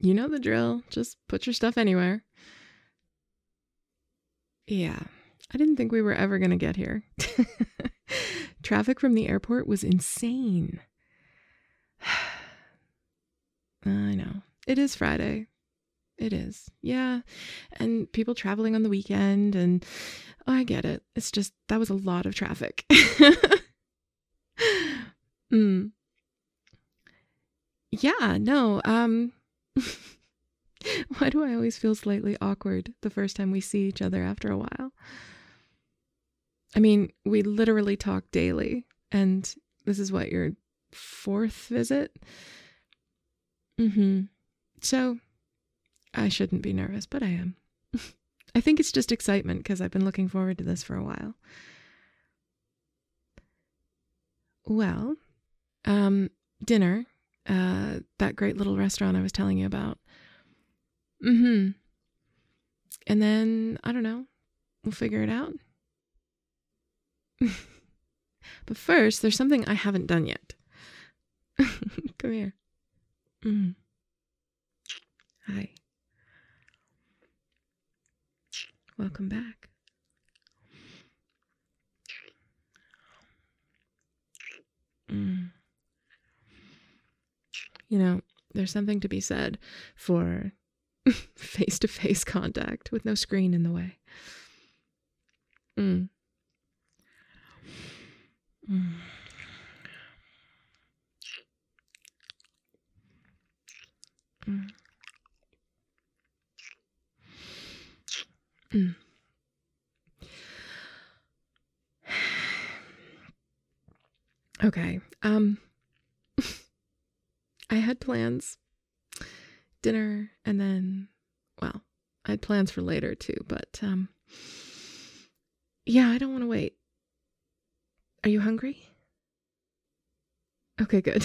You know the drill. Just put your stuff anywhere. Yeah, I didn't think we were ever going to get here. Traffic from the airport was insane. I know. It is Friday. It is. Yeah. And people traveling on the weekend. And oh, I get it. It's just that was a lot of traffic. mm. Yeah. No. Um, why do I always feel slightly awkward the first time we see each other after a while? I mean, we literally talk daily. And this is what your fourth visit? Mm hmm. So I shouldn't be nervous, but I am. I think it's just excitement because I've been looking forward to this for a while. Well, um, dinner, uh, that great little restaurant I was telling you about. Mm hmm. And then, I don't know, we'll figure it out. but first, there's something I haven't done yet. Come here. Mm. Hi. Welcome back. Mm. You know, there's something to be said for face to face contact with no screen in the way. Mm. Mm. Mm. Mm. Okay. Um I had plans dinner and then well, I had plans for later too, but um yeah, I don't want to wait. Are you hungry? Okay, good.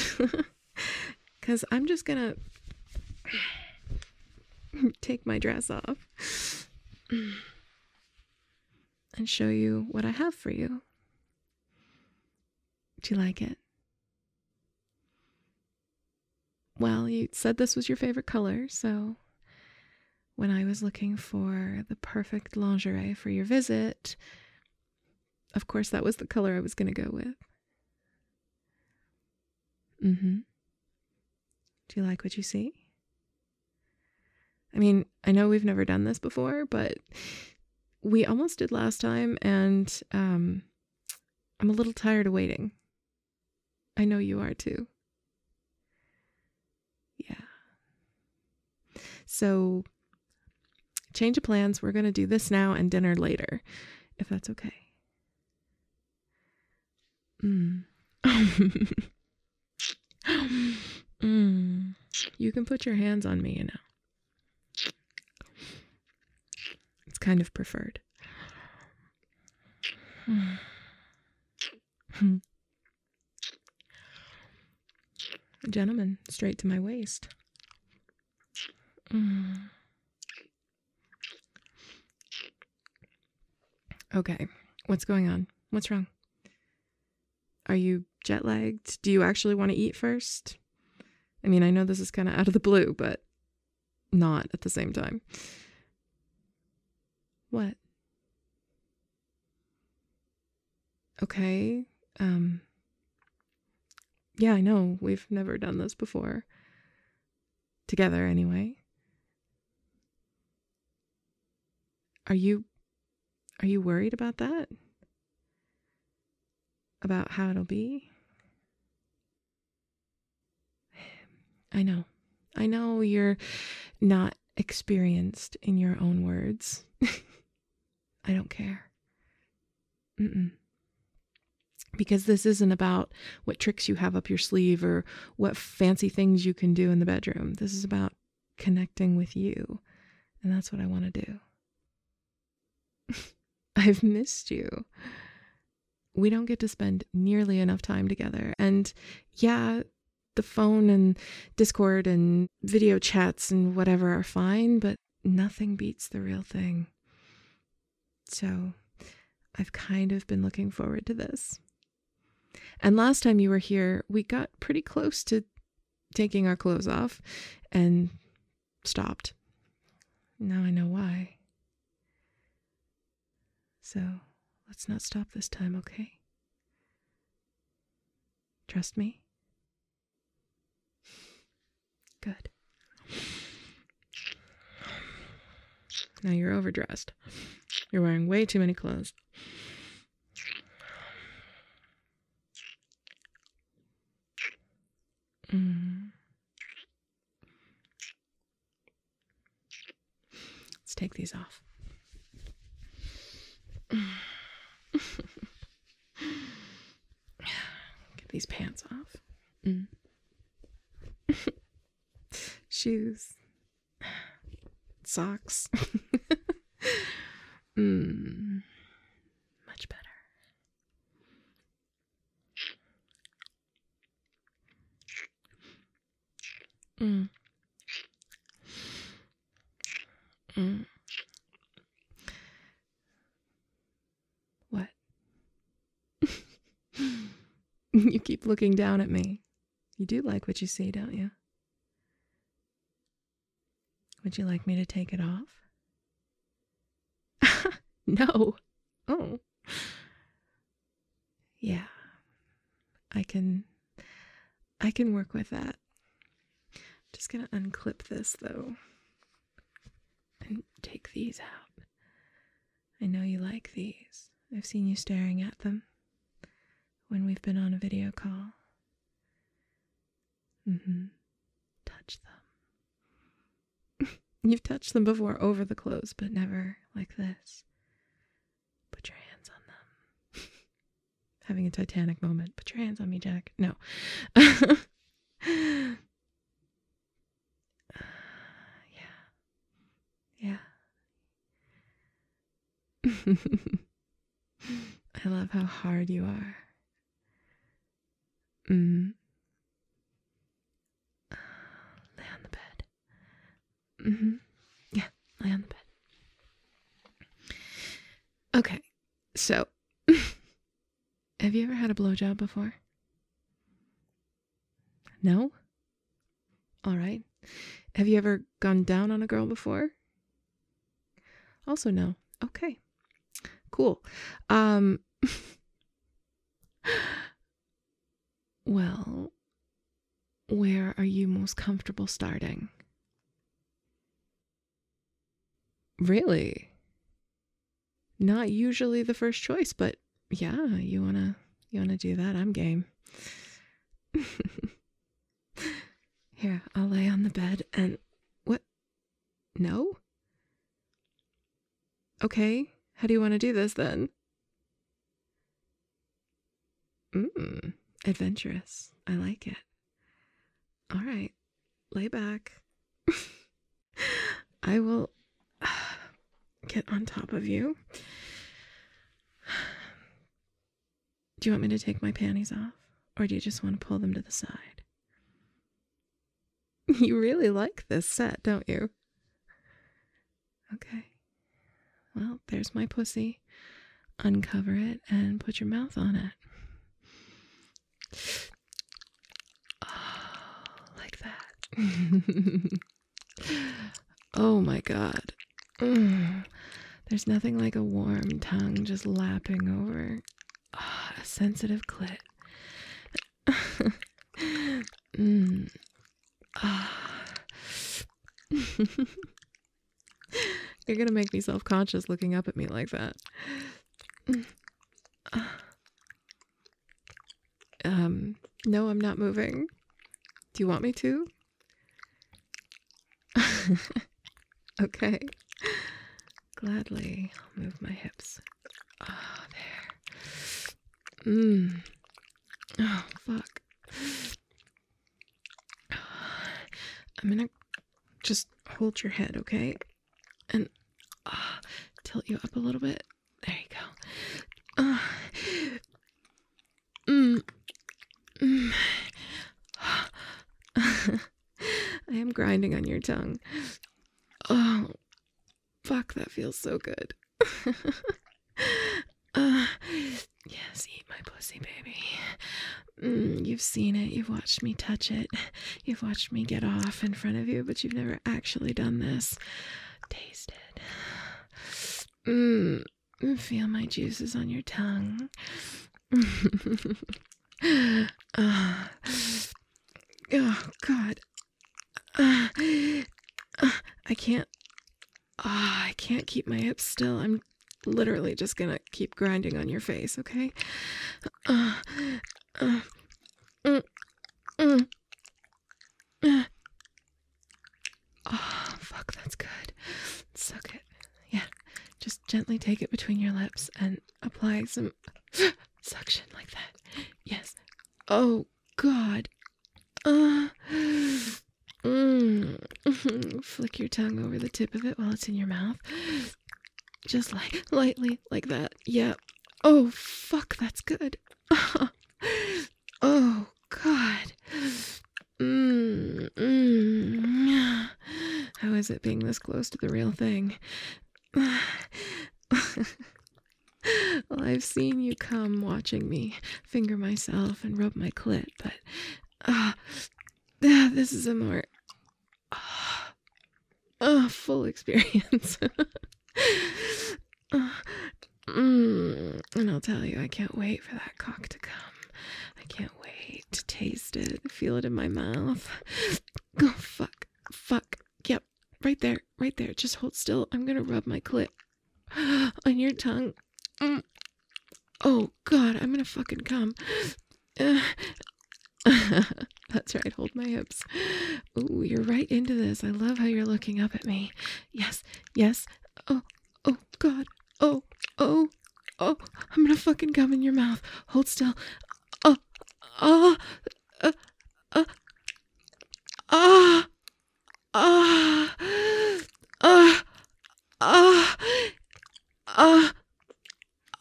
Cuz I'm just going to take my dress off and show you what I have for you. Do you like it? Well, you said this was your favorite color, so when I was looking for the perfect lingerie for your visit, of course, that was the color I was going to go with. Mm hmm. Do you like what you see? I mean, I know we've never done this before, but we almost did last time, and um, I'm a little tired of waiting. I know you are too. Yeah. So, change of plans. We're going to do this now and dinner later, if that's okay. Mm. mm. You can put your hands on me, you know. It's kind of preferred. Gentlemen, straight to my waist. Okay, what's going on? What's wrong? Are you jet lagged? Do you actually want to eat first? I mean, I know this is kind of out of the blue, but not at the same time. What? Okay. Um Yeah, I know. We've never done this before. Together anyway. Are you are you worried about that? About how it'll be? I know. I know you're not experienced in your own words. I don't care. Mm-mm. Because this isn't about what tricks you have up your sleeve or what fancy things you can do in the bedroom. This is about connecting with you. And that's what I want to do. I've missed you. We don't get to spend nearly enough time together. And yeah, the phone and Discord and video chats and whatever are fine, but nothing beats the real thing. So I've kind of been looking forward to this. And last time you were here, we got pretty close to taking our clothes off. And stopped. Now I know why. So let's not stop this time, okay? Trust me? Good. Now you're overdressed. You're wearing way too many clothes. Mm. Let's take these off. Get these pants off. Mm. Shoes. Socks. mm. Much better. Mm. What? you keep looking down at me. You do like what you see, don't you? Would you like me to take it off? no. Oh. Yeah. I can I can work with that. Just gonna unclip this though and take these out. I know you like these. I've seen you staring at them when we've been on a video call. Mm-hmm. Touch them. You've touched them before over the clothes, but never like this. Put your hands on them. Having a Titanic moment. Put your hands on me, Jack. No. Yeah. Yeah. I love how hard you are. Mm. Lay on the bed. Mm-hmm. Yeah, lay on the bed. Okay, so have you ever had a blowjob before? No? All right. Have you ever gone down on a girl before? Also no. Okay. Cool. Um Well, where are you most comfortable starting? Really? Not usually the first choice, but yeah, you want to you want to do that? I'm game. Here, I'll lay on the bed and what? No? Okay, how do you want to do this then? Mmm, adventurous. I like it. All right, lay back. I will get on top of you. Do you want me to take my panties off? Or do you just want to pull them to the side? You really like this set, don't you? Okay. Well, there's my pussy. Uncover it and put your mouth on it. Oh, like that. oh my god. There's nothing like a warm tongue just lapping over oh, a sensitive clit. mm. Ah. You're gonna make me self conscious looking up at me like that. Um, no, I'm not moving. Do you want me to? okay. Gladly. I'll move my hips. Oh, there. Mmm. Oh, fuck. I'm gonna just hold your head, okay? and uh, tilt you up a little bit. There you go. Uh, mm, mm. I am grinding on your tongue. Oh, fuck, that feels so good. uh, yes, eat my pussy, baby. Mm, you've seen it. You've watched me touch it. You've watched me get off in front of you, but you've never actually done this. Taste it. Mmm. Feel my juices on your tongue. uh, oh, God. Uh, uh, I can't. Oh, I can't keep my hips still. I'm literally just gonna keep grinding on your face, okay? Uh, uh, mm, mm, uh. Oh, fuck, that's good. Suck it. Yeah, just gently take it between your lips and apply some suction like that. Yes. Oh, God. Uh, mm. Flick your tongue over the tip of it while it's in your mouth. Just like lightly, like that. Yeah. Oh, fuck, that's good. oh, God. Mm, mm. How is it being this close to the real thing? well, I've seen you come watching me finger myself and rub my clit, but uh, this is a more full experience. mm, and I'll tell you, I can't wait for that cock to come. I can't wait to taste it, feel it in my mouth. Oh, fuck. Fuck. Yep. Right there. Right there. Just hold still. I'm gonna rub my clit on your tongue. Mm. Oh, God. I'm gonna fucking come. Uh, That's right. Hold my hips. Ooh, you're right into this. I love how you're looking up at me. Yes, yes. Oh, oh, God. Oh, oh, oh. I'm gonna fucking come in your mouth. Hold still. Oh, uh, uh, ah, ah, ah, ah, ah,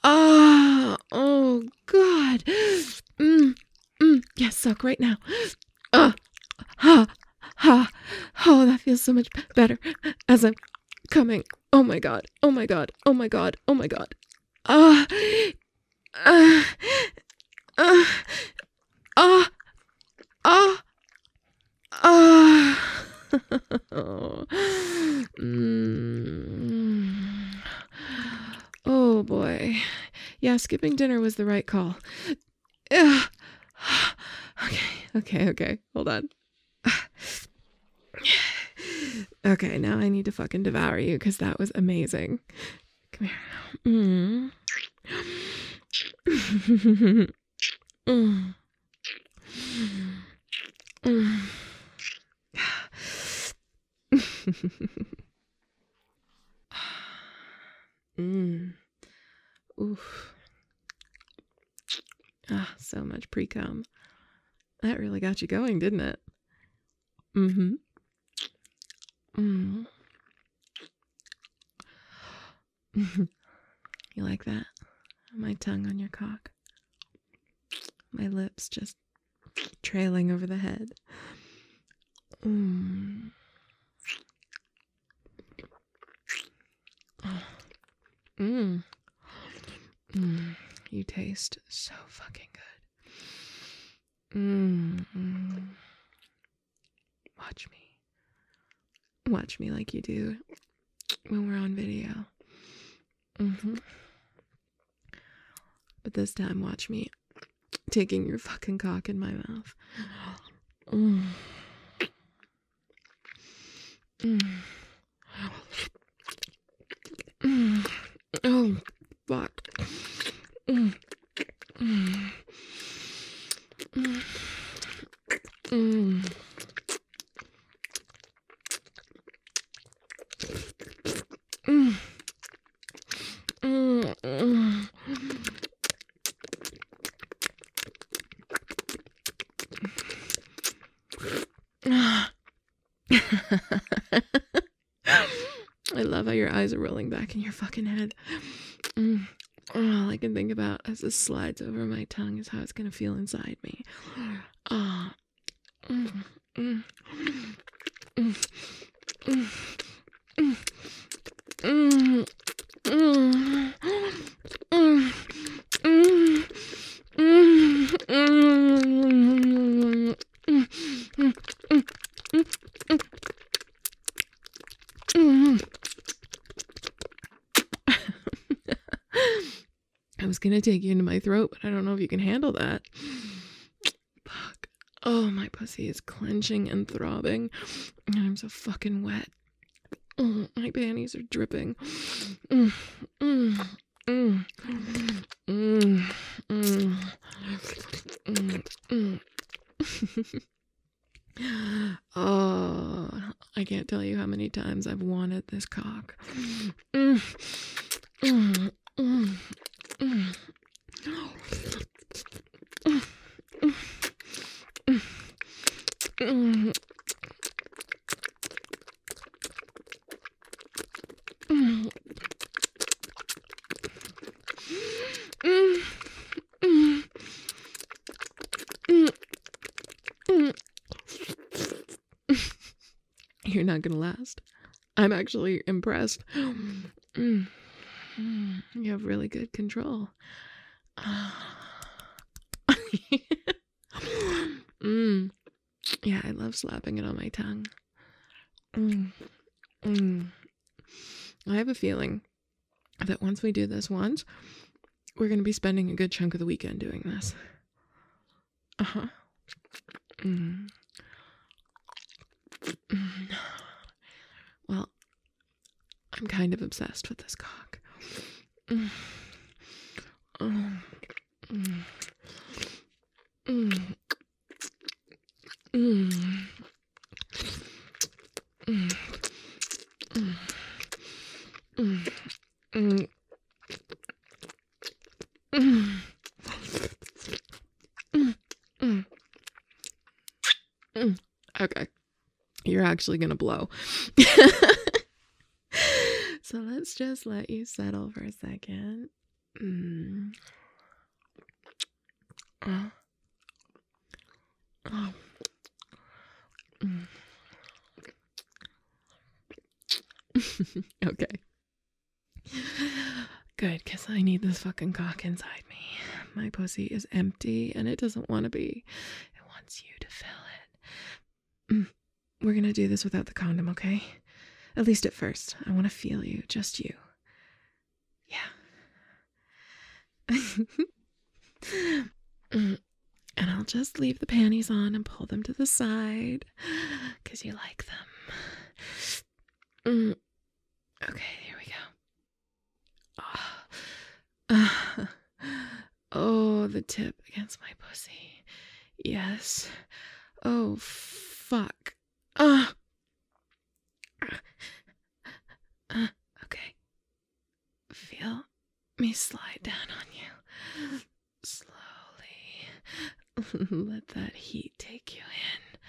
ah. Oh, God. Mm. Mm, yes, suck right now. Ha, ha. Oh, that feels so much better as I'm coming. Oh my god. Oh my god. Oh my god. Oh my god. Ah. Uh, uh, uh, uh, uh. mm. Oh boy. Yeah, skipping dinner was the right call. Okay, okay, okay. Hold on. Okay, now I need to fucking devour you because that was amazing. Come here. Mm. mm. Mm. mm. Oof. Ah, so much pre cum. That really got you going, didn't it? Mm hmm. Mm. you like that? My tongue on your cock. My lips just trailing over the head. Mm. Mm. Mm. You taste so fucking good. Mm. Watch me. Watch me like you do when we're on video. Mm-hmm. But this time, watch me taking your fucking cock in my mouth. Mm. Mm. Mm. Oh, fuck. Mm. Mm. Mm. I love how your eyes in your fucking head. Mm all I can think about as this slides over my tongue is how it's gonna feel inside me. Oh. Mm, mm, mm, mm, mm, mm, mm, mm, mm, mm, gonna take you into my throat, but I don't know if you can handle that. Fuck. Oh, my pussy is clenching and throbbing, and I'm so fucking wet. Oh, my panties are dripping. Mm, mm, mm, mm, mm, mm, mm. oh, I can't tell you how many times I've wanted this cock. Mm, mm, mm, You're not gonna last. I'm actually impressed. Mm. You have really good control. mm. Yeah, I love slapping it on my tongue. Mm. Mm. I have a feeling that once we do this once, we're going to be spending a good chunk of the weekend doing this. Uh huh. Mm. Mm. Well, I'm kind of obsessed with this cock. Okay. You're actually going to blow. let's just let you settle for a second. Mm. Oh. Oh. Mm. okay. Good, because I need this fucking cock inside me. My pussy is empty and it doesn't want to be. It wants you to fill it. Mm. We're going to do this without the condom, okay? At least at first. I want to feel you, just you. Yeah. And I'll just leave the panties on and pull them to the side because you like them. Okay, here we go. Oh. Oh, the tip against my pussy. Yes. Oh, fuck. Uh, okay. Feel me slide down on you. Slowly. Let that heat take you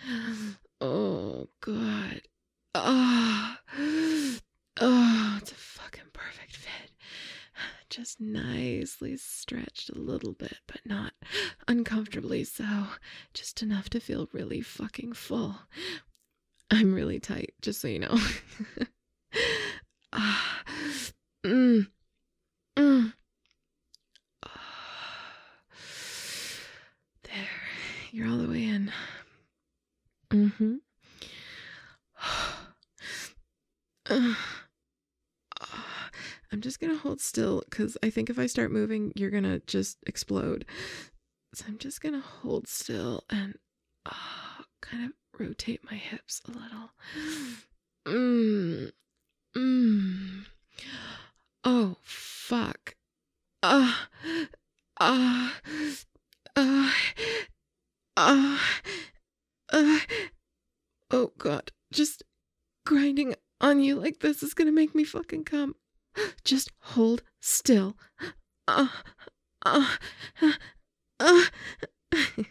in. Oh, God. Oh, oh, it's a fucking perfect fit. Just nicely stretched a little bit, but not uncomfortably so. Just enough to feel really fucking full. I'm really tight, just so you know. ah, mm, mm. You're all the way in. Mm-hmm. I'm just gonna hold still because I think if I start moving, you're gonna just explode. So I'm just gonna hold still and uh, kind of rotate my hips a little. Mm. Mm. Oh, fuck. Ah. Uh, ah. Uh, uh, uh, uh, oh god, just grinding on you like this is gonna make me fucking come. Just hold still. Uh, uh, uh, uh.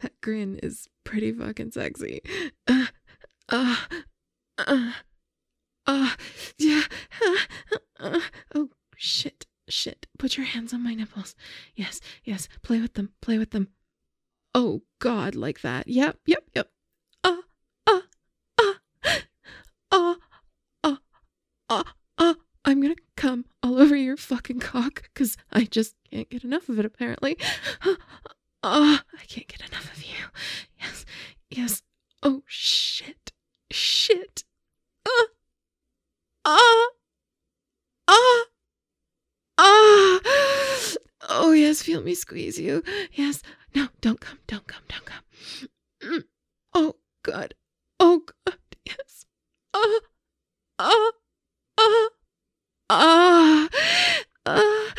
that grin is pretty fucking sexy. Uh, uh, uh, uh, yeah. Uh, uh, oh, shit, shit. Put your hands on my nipples. Yes, yes. Play with them, play with them oh God, like that. Yep, yep, yep. ah, ah, I'm gonna come all over your fucking cock, cause I just can't get enough of it, apparently. Ah, ah, I can't get enough of you. Yes, yes. Oh, shit. Shit. Ah, ah, ah, ah. Oh, yes, feel me squeeze you. Yes. No, don't come, don't come, don't come. Mm. Oh, God. Oh, God. Yes. Ah, ah. Ah. Ah.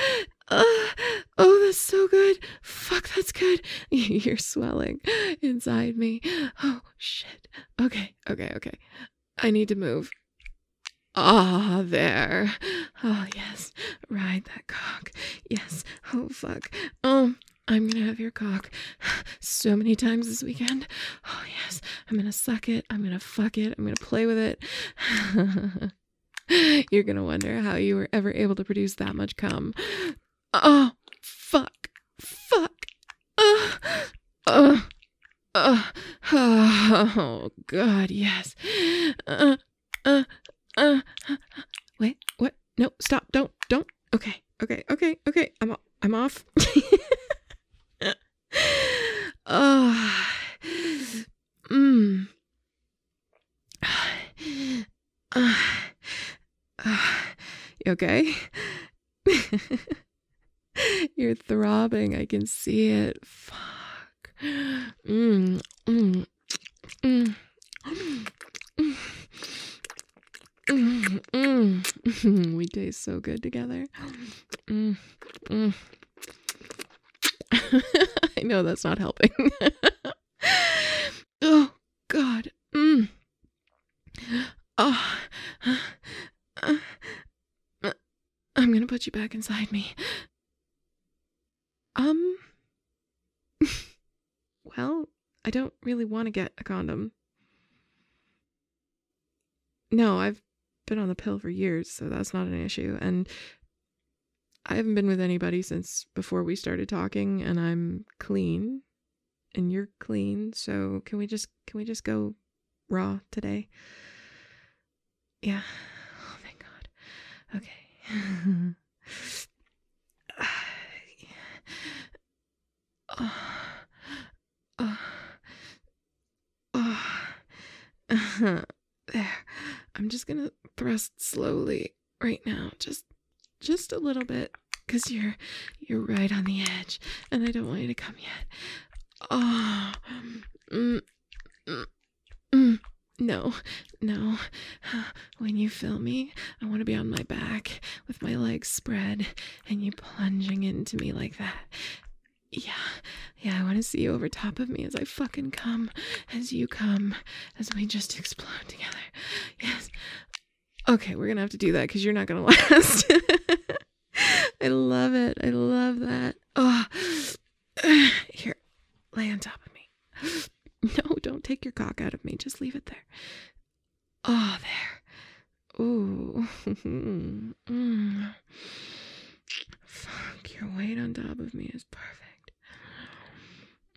Ah. Oh, that's so good. Fuck, that's good. You're swelling inside me. Oh, shit. Okay. Okay. Okay. I need to move. Ah, there. Oh, yes. Ride that cock. Yes. Oh, fuck. Um, I'm gonna have your cock so many times this weekend. Oh, yes. I'm gonna suck it. I'm gonna fuck it. I'm gonna play with it. You're gonna wonder how you were ever able to produce that much cum. Oh, fuck. Fuck. Uh, uh, uh, oh, God, yes. Uh, uh, uh, wait, what? No, stop. Don't, don't. Okay, okay, okay, okay. I'm, I'm off. oh, mm. Uh, uh, you okay? You're throbbing. I can see it. Fuck. Mm, mm, mm. Mm, we taste so good together. Mm, mm. I know that's not helping. oh, God. Mm. Oh. Uh, uh, I'm gonna put you back inside me. Um. well, I don't really want to get a condom. No, I've been on the pill for years, so that's not an issue. And I haven't been with anybody since before we started talking, and I'm clean, and you're clean. So can we just can we just go raw today? Yeah. Oh. Okay. oh. Oh. Oh. there. I'm just gonna thrust slowly right now, just just a little bit, cause you're you're right on the edge, and I don't want you to come yet. Oh, mm, mm, mm. No, no. When you feel me, I want to be on my back with my legs spread, and you plunging into me like that. Yeah, yeah, I want to see you over top of me as I fucking come, as you come, as we just explode together. Yes. Okay, we're gonna have to do that because you're not gonna last. I love it. I love that. Oh, here, lay on top of me. No, don't take your cock out of me. Just leave it there. Oh, there. Ooh. mm. Fuck, your weight on top of me is perfect.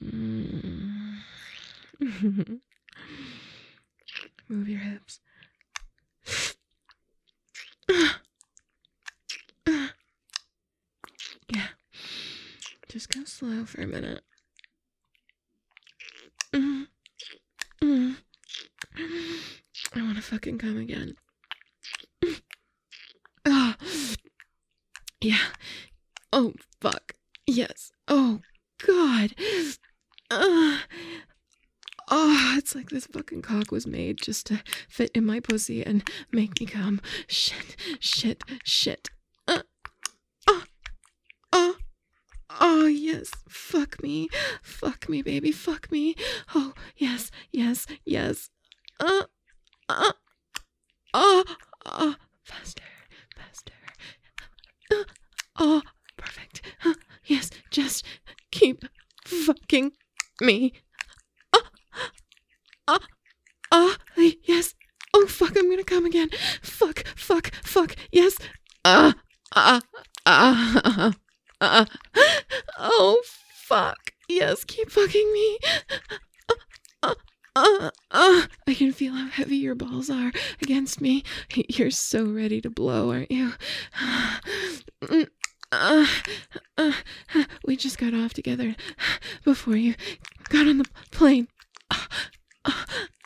Mm. Move your hips. yeah. Just go slow for a minute. Mm. Mm. I want to fucking come again. Oh. Yeah. Oh, fuck. Yes. Oh, God. Uh, oh, it's like this fucking cock was made just to fit in my pussy and make me come. Shit, shit, shit. Uh, oh, oh, oh, yes. Fuck me. Fuck me, baby. Fuck me. Oh, yes, yes, yes. Uh, uh, oh, oh, faster, faster. Uh, oh, perfect. Uh, yes, just keep fucking me. Ah, ah, ah, yes. Oh, fuck, I'm gonna come again. Fuck, fuck, fuck, yes. Ah, ah, ah, ah, Oh, fuck. Yes, keep fucking me. Uh, uh, uh, I can feel how heavy your balls are against me. You're so ready to blow, aren't you? Uh, uh, we just got off together before you got on the plane. Uh,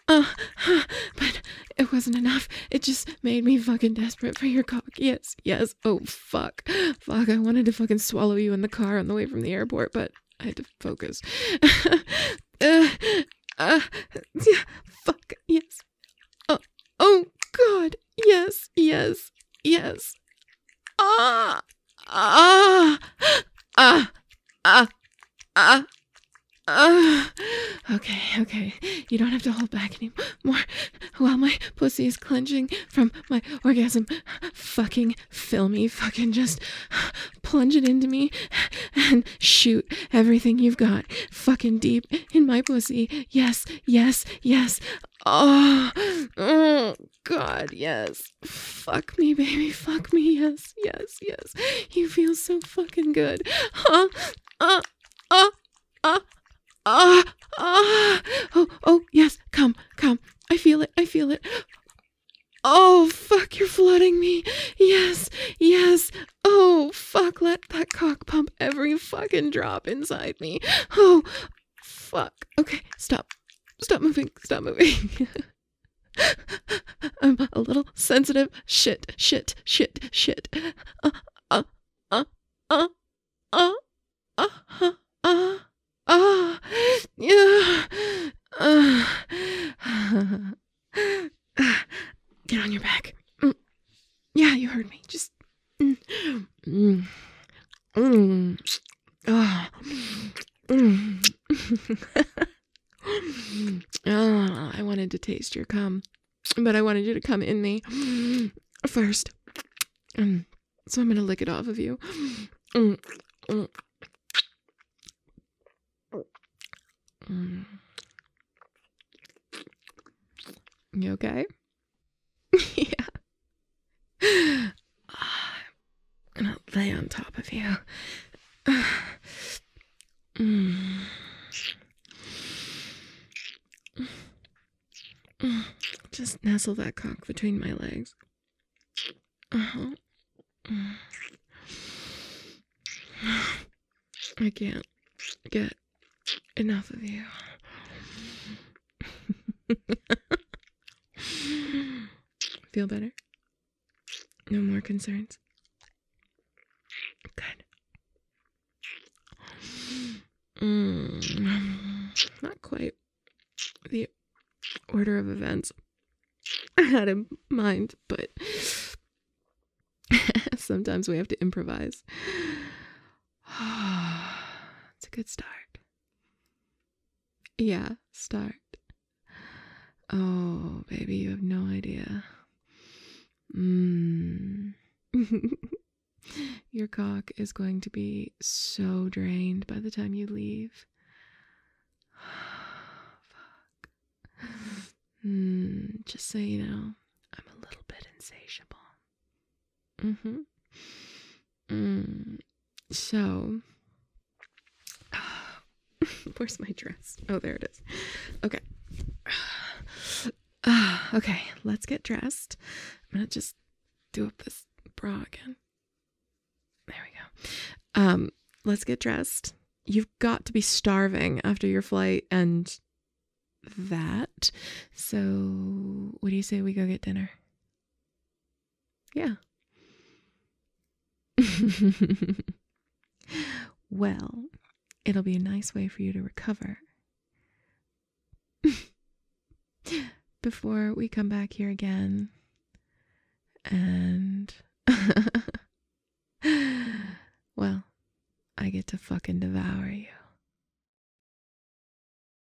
uh, uh, but it wasn't enough. It just made me fucking desperate for your cock. Yes, yes. Oh, fuck. Fuck, I wanted to fucking swallow you in the car on the way from the airport, but I had to focus. uh, uh, yeah, fuck, yes. Oh, oh, God. Yes, yes, yes. Ah, ah, ah, ah, ah. Uh, okay, okay. You don't have to hold back anymore while my pussy is clenching from my orgasm. Fucking fill me. Fucking just plunge it into me and shoot everything you've got. Fucking deep in my pussy. Yes, yes, yes. Oh, oh, God, yes. Fuck me, baby. Fuck me. Yes, yes, yes. You feel so fucking good. Huh? Uh, uh, uh. Ah, ah, oh, oh, yes, come, come. I feel it, I feel it. Oh, fuck, you're flooding me. Yes, yes. Oh, fuck, let that cock pump every fucking drop inside me. Oh, fuck. Okay, stop. Stop moving, stop moving. I'm a little sensitive. Shit, shit, shit, shit. Uh, uh, uh, uh, uh, uh, uh, uh. get on your back. Mm. Yeah, you heard me. Just. Oh. I wanted to taste your cum, but I wanted you to come in me first. So I'm gonna lick it off of you. Mm. You okay? yeah. I'm gonna lay on top of you. mm. Just nestle that cock between my legs. Uh-huh. I can't get Enough of you. Feel better? No more concerns? Good. Mm, not quite the order of events I had in mind, but sometimes we have to improvise. it's a good start. Yeah, start. Oh, baby, you have no idea. Mmm. Your cock is going to be so drained by the time you leave. Fuck. Mm, just so you know, I'm a little bit insatiable. Mm-hmm. Mm. So, Where's my dress? Oh, there it is. Okay. Uh, okay, let's get dressed. I'm gonna just do up this bra again. There we go. Um, let's get dressed. You've got to be starving after your flight and that. So, what do you say we go get dinner? Yeah. well, it'll be a nice way for you to recover. Before we come back here again and well i get to fucking devour you